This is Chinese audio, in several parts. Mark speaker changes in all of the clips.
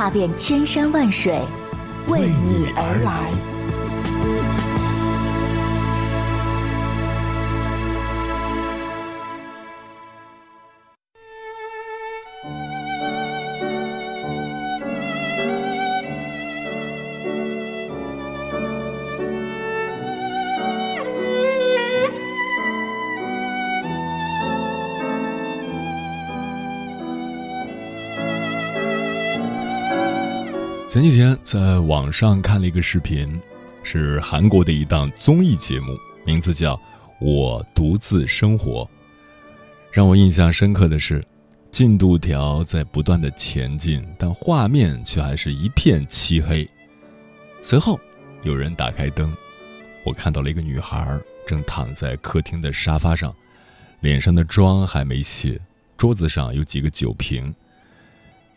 Speaker 1: 踏遍千山万水，为你而来。
Speaker 2: 前几天在网上看了一个视频，是韩国的一档综艺节目，名字叫《我独自生活》。让我印象深刻的是，进度条在不断的前进，但画面却还是一片漆黑。随后，有人打开灯，我看到了一个女孩正躺在客厅的沙发上，脸上的妆还没卸，桌子上有几个酒瓶。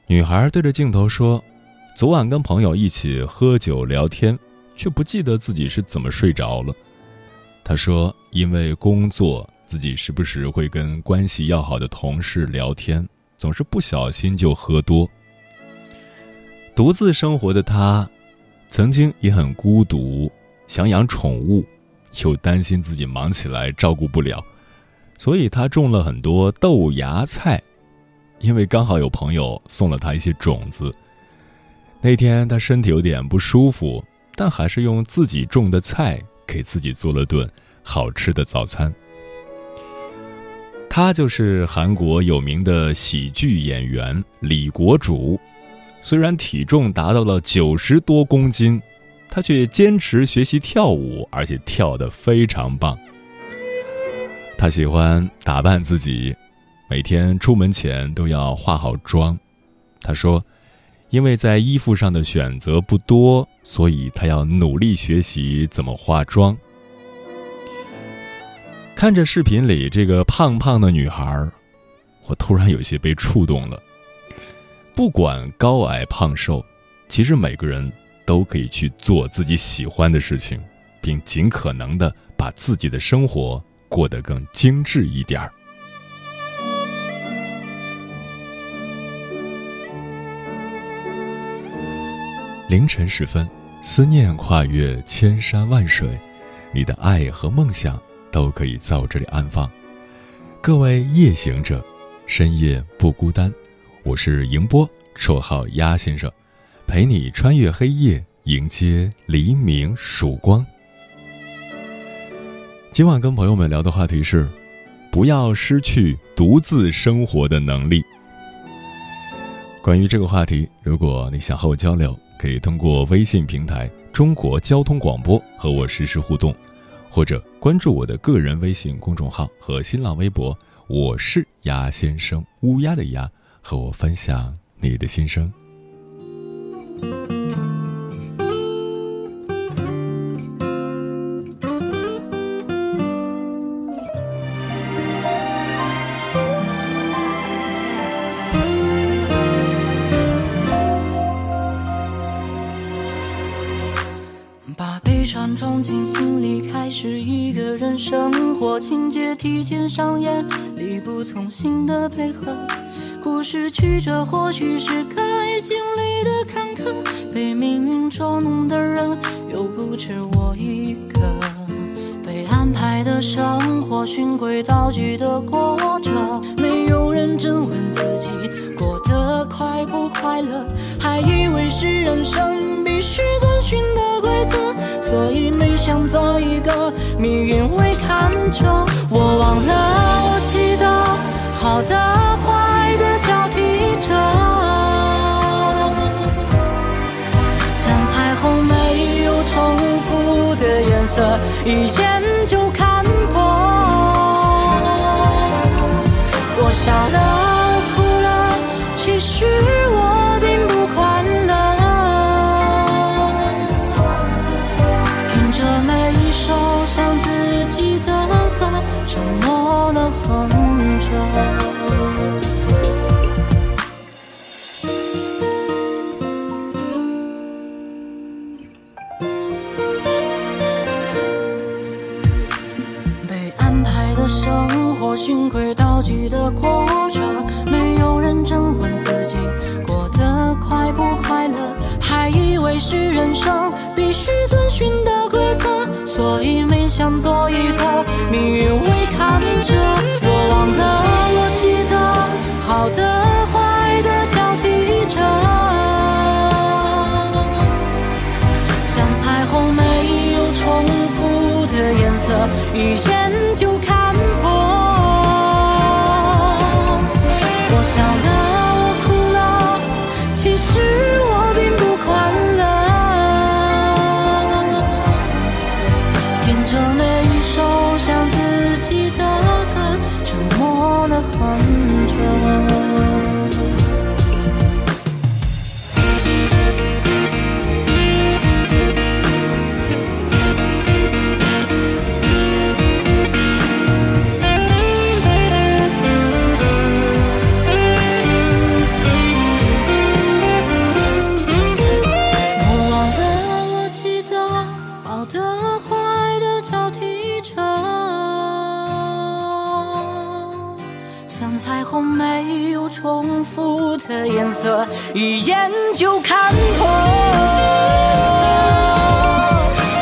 Speaker 2: 女孩对着镜头说。昨晚跟朋友一起喝酒聊天，却不记得自己是怎么睡着了。他说：“因为工作，自己时不时会跟关系要好的同事聊天，总是不小心就喝多。独自生活的他，曾经也很孤独，想养宠物，又担心自己忙起来照顾不了，所以他种了很多豆芽菜，因为刚好有朋友送了他一些种子。”那天他身体有点不舒服，但还是用自己种的菜给自己做了顿好吃的早餐。他就是韩国有名的喜剧演员李国主，虽然体重达到了九十多公斤，他却坚持学习跳舞，而且跳得非常棒。他喜欢打扮自己，每天出门前都要化好妆。他说。因为在衣服上的选择不多，所以他要努力学习怎么化妆。看着视频里这个胖胖的女孩，我突然有些被触动了。不管高矮胖瘦，其实每个人都可以去做自己喜欢的事情，并尽可能的把自己的生活过得更精致一点儿。凌晨时分，思念跨越千山万水，你的爱和梦想都可以在我这里安放。各位夜行者，深夜不孤单。我是迎波，绰号鸭先生，陪你穿越黑夜，迎接黎明曙光。今晚跟朋友们聊的话题是：不要失去独自生活的能力。关于这个话题，如果你想和我交流，可以通过微信平台“中国交通广播”和我实时互动，或者关注我的个人微信公众号和新浪微博，我是鸭先生，乌鸦的鸭，和我分享你的心声。
Speaker 3: 力不从心的配合。故事曲折，或许是该经历的坎坷。被命运捉弄的人，又不止我一个。被安排的生活，循规蹈矩的过着。没有人真问自己过得快不快乐，还以为是人生必须遵循的，所以没想做一个命运为看着。我忘了，我记得，好的坏的交替着，像彩虹没有重复的颜色，一见就看其实色，一眼就看破。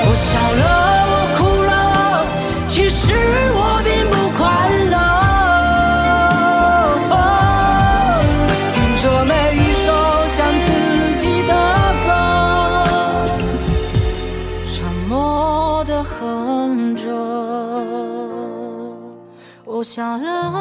Speaker 3: 我笑了，我哭了，其实我并不快乐。听着每一首像自己的歌，沉默的哼着。我笑了，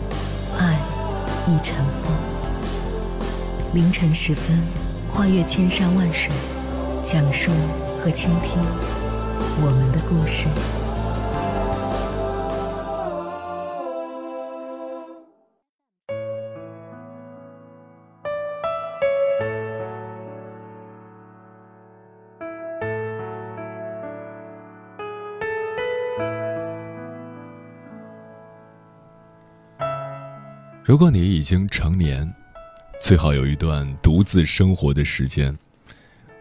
Speaker 4: 一尘风。凌晨时分，跨越千山万水，讲述和倾听我们的故事。
Speaker 2: 如果你已经成年，最好有一段独自生活的时间，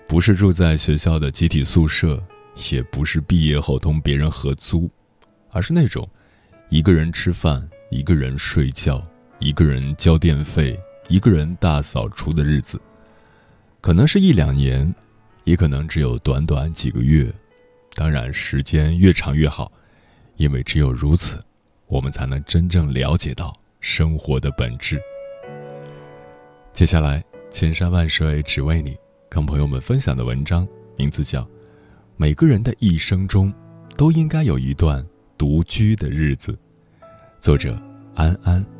Speaker 2: 不是住在学校的集体宿舍，也不是毕业后同别人合租，而是那种一个人吃饭、一个人睡觉、一个人交电费、一个人大扫除的日子。可能是一两年，也可能只有短短几个月。当然，时间越长越好，因为只有如此，我们才能真正了解到生活的本质。接下来，千山万水只为你，跟朋友们分享的文章名字叫《每个人的一生中都应该有一段独居的日子》，作者安安。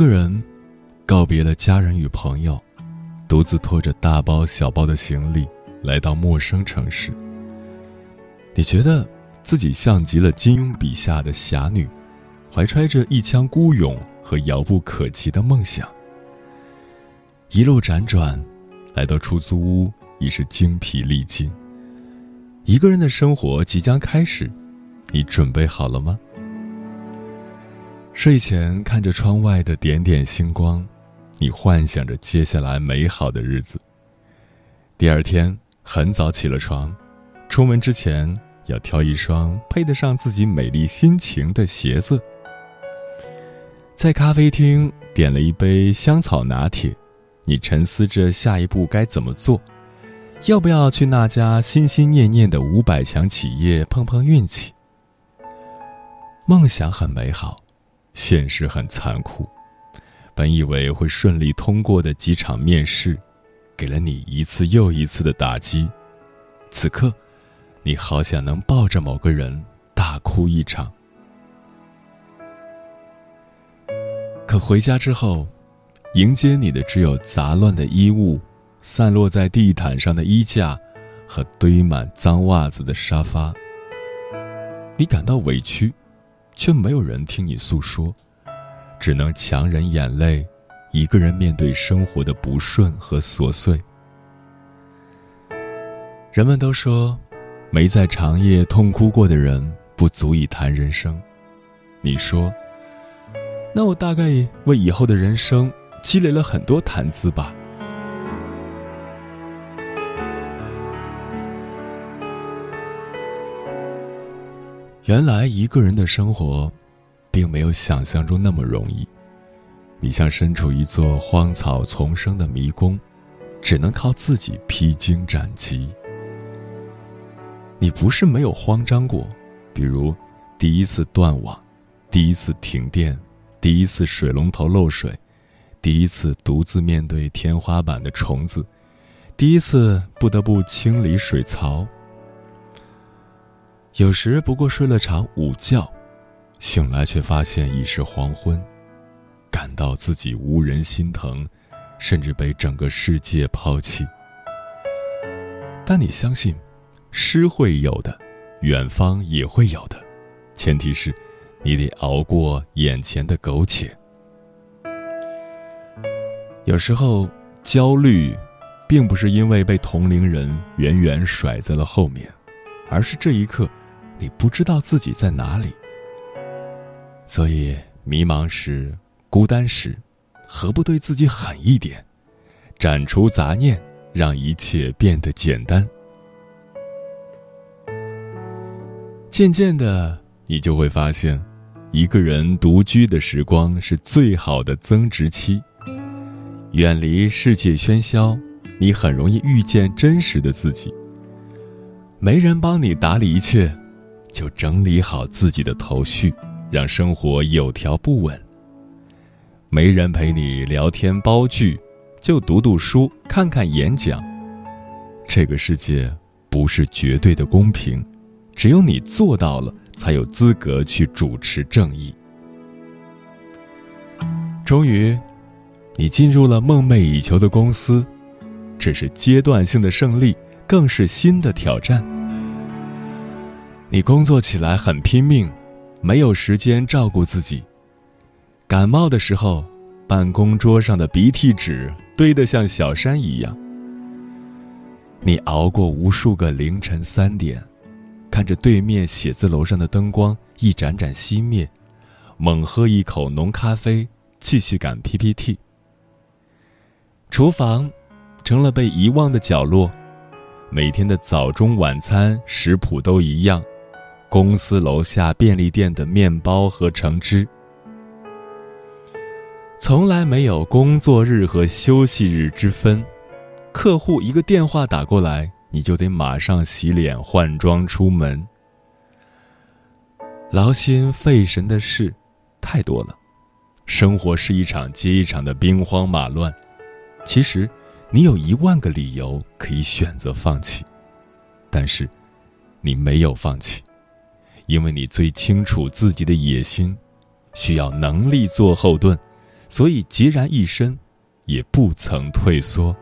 Speaker 2: 一个人告别了家人与朋友，独自拖着大包小包的行李来到陌生城市。你觉得自己像极了金庸笔下的侠女，怀揣着一腔孤勇和遥不可及的梦想。一路辗转，来到出租屋已是精疲力尽。一个人的生活即将开始，你准备好了吗？睡前看着窗外的点点星光，你幻想着接下来美好的日子。第二天很早起了床，出门之前要挑一双配得上自己美丽心情的鞋子。在咖啡厅点了一杯香草拿铁，你沉思着下一步该怎么做，要不要去那家心心念念的五百强企业碰碰运气，梦想很美好，现实很残酷。本以为会顺利通过的几场面试，给了你一次又一次的打击。此刻，你好想能抱着某个人大哭一场。可回家之后，迎接你的只有杂乱的衣物、散落在地毯上的衣架和堆满脏袜子的沙发。你感到委屈，却没有人听你诉说，只能强忍眼泪，一个人面对生活的不顺和琐碎。人们都说，没在长夜痛哭过的人不足以谈人生。你说，那我大概为以后的人生积累了很多谈资吧。原来一个人的生活，并没有想象中那么容易。你像身处一座荒草丛生的迷宫，只能靠自己披荆斩棘。你不是没有慌张过，比如第一次断网，第一次停电，第一次水龙头漏水，第一次独自面对天花板的虫子，第一次不得不清理水槽。有时不过睡了场午觉，醒来却发现已是黄昏，感到自己无人心疼，甚至被整个世界抛弃。但你相信，诗会有的，远方也会有的，前提是，你得熬过眼前的苟且。有时候焦虑，并不是因为被同龄人远远甩在了后面，而是这一刻。你不知道自己在哪里，所以迷茫时、孤单时，何不对自己狠一点，斩除杂念，让一切变得简单？渐渐的，你就会发现，一个人独居的时光是最好的增值期。远离世界喧嚣，你很容易遇见真实的自己。没人帮你打理一切。就整理好自己的头绪，让生活有条不紊。没人陪你聊天煲剧，就读读书，看看演讲。这个世界不是绝对的公平，只有你做到了，才有资格去主持正义。终于，你进入了梦寐以求的公司，这是阶段性的胜利，更是新的挑战。你工作起来很拼命，没有时间照顾自己。感冒的时候，办公桌上的鼻涕纸堆得像小山一样。你熬过无数个凌晨三点，看着对面写字楼上的灯光一盏盏熄灭，猛喝一口浓咖啡，继续赶 PPT。厨房成了被遗忘的角落，每天的早中晚餐食谱都一样。公司楼下便利店的面包和橙汁，从来没有工作日和休息日之分。客户一个电话打过来，你就得马上洗脸换装出门。劳心费神的事太多了，生活是一场接一场的兵荒马乱。其实，你有一万个理由可以选择放弃，但是，你没有放弃。因为你最清楚自己的野心，需要能力做后盾，所以孑然一身，也不曾退缩。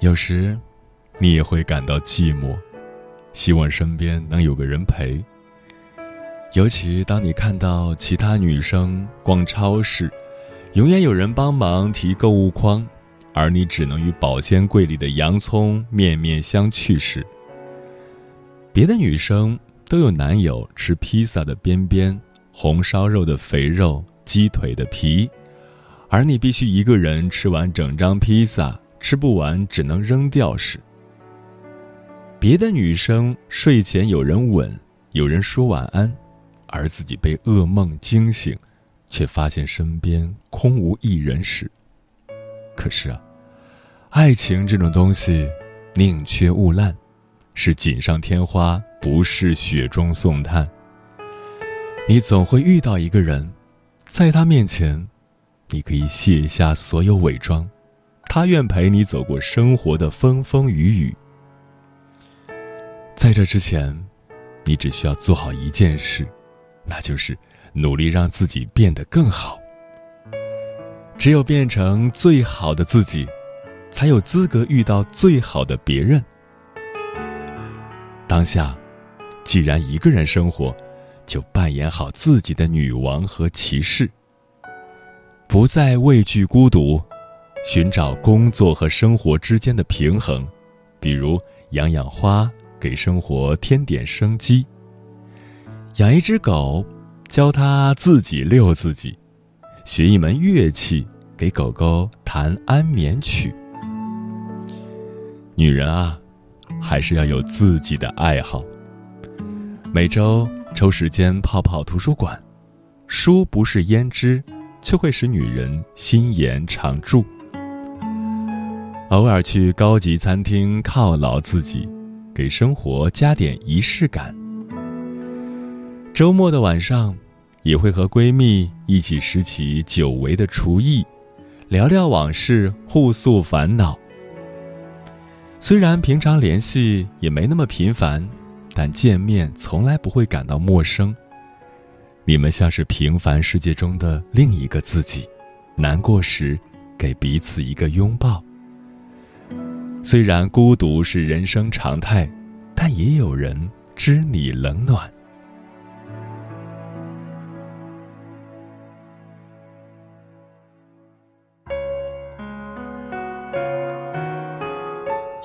Speaker 2: 有时，你也会感到寂寞，希望身边能有个人陪。尤其当你看到其他女生逛超市，永远有人帮忙提购物筐，而你只能与保鲜柜里的洋葱面面相觑时，别的女生都有男友吃披萨的边边、红烧肉的肥肉、鸡腿的皮，而你必须一个人吃完整张披萨，吃不完只能扔掉时，别的女生睡前有人吻，有人说晚安。而自己被噩梦惊醒，却发现身边空无一人时。可是啊，爱情这种东西，宁缺毋滥，是锦上添花，不是雪中送炭。你总会遇到一个人，在他面前，你可以卸下所有伪装，他愿陪你走过生活的风风雨雨。在这之前，你只需要做好一件事，那就是努力让自己变得更好。只有变成最好的自己，才有资格遇到最好的别人。当下，既然一个人生活，就扮演好自己的女王和骑士，不再畏惧孤独，寻找工作和生活之间的平衡，比如养养花，给生活添点生机；养一只狗，教它自己遛自己。学一门乐器，给狗狗弹安眠曲。女人啊，还是要有自己的爱好。每周抽时间泡泡图书馆，书不是胭脂，却会使女人心颜常驻。偶尔去高级餐厅犒劳自己，给生活加点仪式感。周末的晚上。也会和闺蜜一起拾起久违的厨艺，聊聊往事，互诉烦恼。虽然平常联系也没那么频繁，但见面从来不会感到陌生。你们像是平凡世界中的另一个自己，难过时给彼此一个拥抱。虽然孤独是人生常态，但也有人知你冷暖。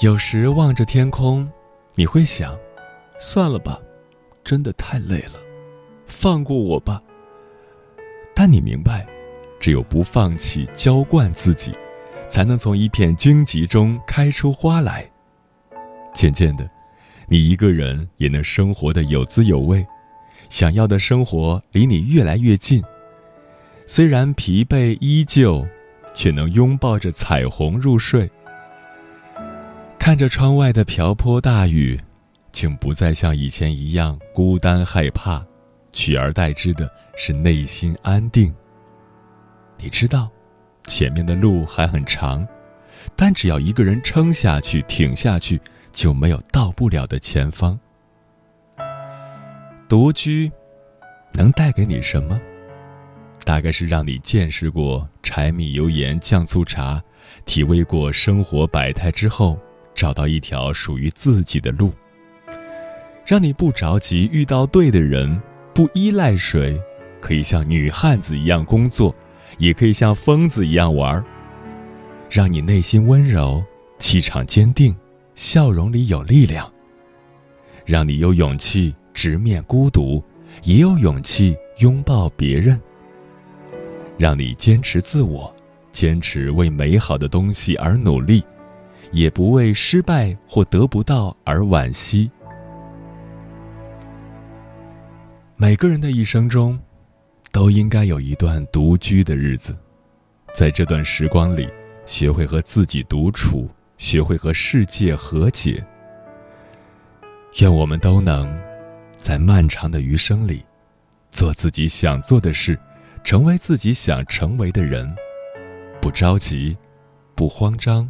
Speaker 2: 有时望着天空，你会想：算了吧，真的太累了，放过我吧。但你明白，只有不放弃浇灌自己，才能从一片荆棘中开出花来。渐渐的，你一个人也能生活的有滋有味，想要的生活离你越来越近。虽然疲惫依旧，却能拥抱着彩虹入睡。看着窗外的瓢泼大雨，竟不再像以前一样孤单害怕，取而代之的是内心安定。你知道，前面的路还很长，但只要一个人撑下去、挺下去，就没有到不了的前方。独居，能带给你什么？大概是让你见识过柴米油盐酱醋茶，体味过生活百态之后。找到一条属于自己的路，让你不着急遇到对的人，不依赖谁，可以像女汉子一样工作，也可以像疯子一样玩让你内心温柔，气场坚定，笑容里有力量。让你有勇气直面孤独，也有勇气拥抱别人。让你坚持自我，坚持为美好的东西而努力。也不为失败或得不到而惋惜。每个人的一生中，都应该有一段独居的日子，在这段时光里，学会和自己独处，学会和世界和解。愿我们都能，在漫长的余生里，做自己想做的事，成为自己想成为的人，不着急，不慌张。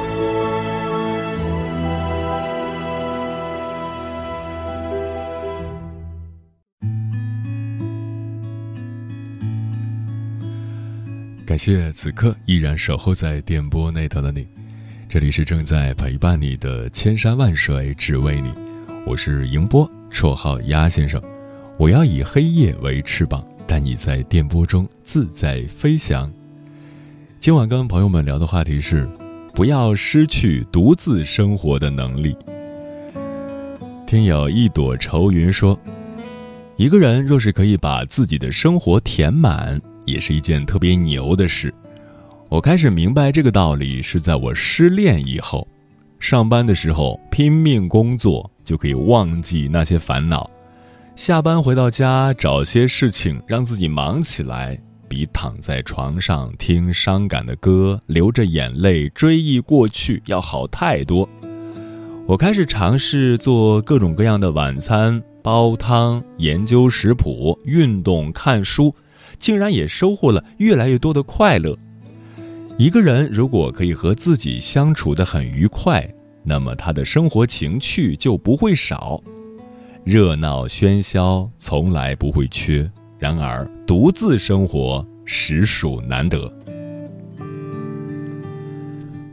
Speaker 2: 感谢此刻依然守候在电波那头的你，这里是正在陪伴你的千山万水只为你，我是迎波，绰号鸭先生，我要以黑夜为翅膀，带你在电波中自在飞翔。今晚跟朋友们聊的话题是：不要失去独自生活的能力。听友一朵愁云说，一个人若是可以把自己的生活填满，也是一件特别牛的事。我开始明白这个道理是在我失恋以后，上班的时候拼命工作就可以忘记那些烦恼，下班回到家找些事情让自己忙起来。比躺在床上听伤感的歌，流着眼泪追忆过去要好太多。我开始尝试做各种各样的晚餐，煲汤、研究食谱、运动、看书，竟然也收获了越来越多的快乐。一个人如果可以和自己相处的很愉快，那么他的生活情趣就不会少，热闹喧嚣从来不会缺。然而，独自生活实属难得。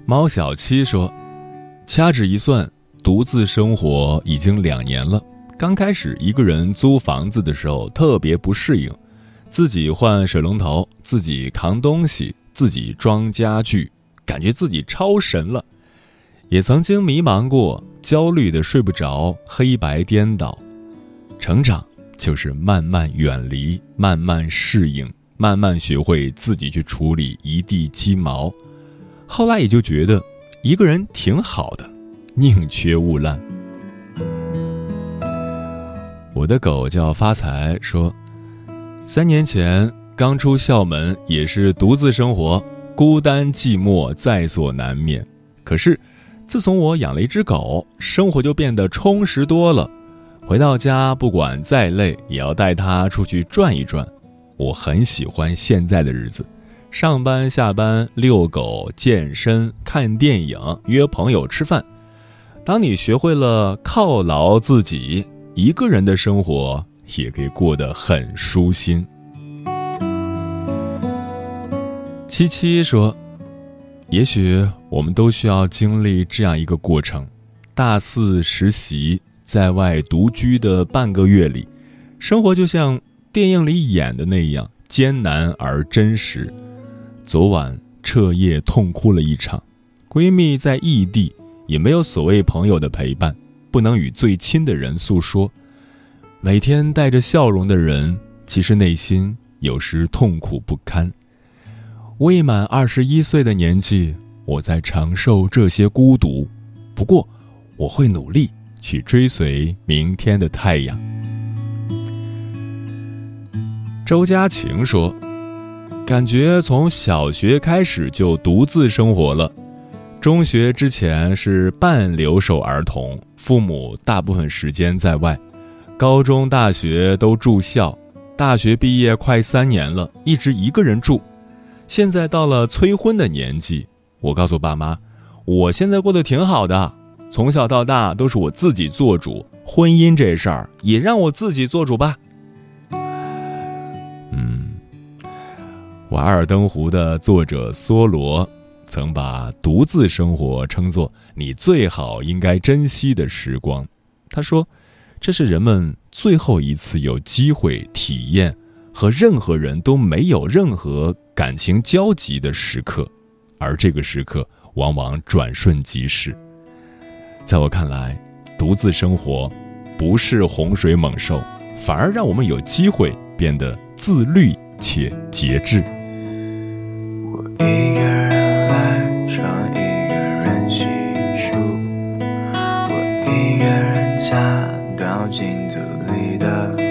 Speaker 2: 猫小七说：“掐指一算，独自生活已经两年了。刚开始一个人租房子的时候，特别不适应，自己换水龙头，自己扛东西，自己装家具，感觉自己超神了。也曾经迷茫过，焦虑的睡不着，黑白颠倒。成长。”就是慢慢远离，慢慢适应，慢慢学会自己去处理一地鸡毛。后来也就觉得一个人挺好的，宁缺毋滥。我的狗叫发财，说三年前刚出校门，也是独自生活，孤单寂寞在所难免。可是自从我养了一只狗，生活就变得充实多了。回到家，不管再累，也要带它出去转一转。我很喜欢现在的日子，上班、下班、遛狗、健身、看电影、约朋友吃饭。当你学会了犒劳自己，一个人的生活也可以过得很舒心。七七说：“也许我们都需要经历这样一个过程，大四实习。”在外独居的半个月里，生活就像电影里演的那样艰难而真实。昨晚彻夜痛哭了一场，闺蜜在异地，也没有所谓朋友的陪伴，不能与最亲的人诉说。每天带着笑容的人，其实内心有时痛苦不堪。未满二十一岁的年纪，我在承受这些孤独，不过我会努力。去追随明天的太阳。周佳晴说：“感觉从小学开始就独自生活了，中学之前是半留守儿童，父母大部分时间在外，高中、大学都住校，大学毕业快三年了，一直一个人住。现在到了催婚的年纪，我告诉爸妈，我现在过得挺好的。”从小到大都是我自己做主，婚姻这事儿也让我自己做主吧。嗯，《瓦尔登湖》的作者梭罗曾把独自生活称作你最好应该珍惜的时光。他说，这是人们最后一次有机会体验和任何人都没有任何感情交集的时刻，而这个时刻往往转瞬即逝。在我看来，独自生活不是洪水猛兽，反而让我们有机会变得自律且节制。
Speaker 5: 我一个人赖床，一个人洗漱，我一个人擦镜子里的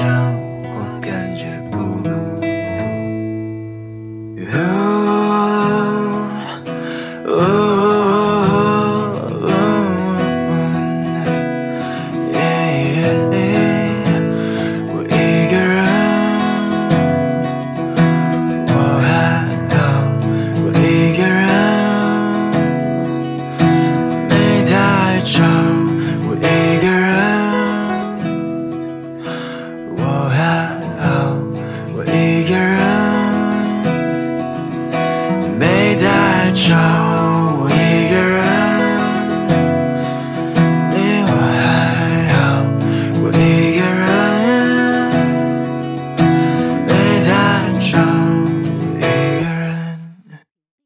Speaker 5: 人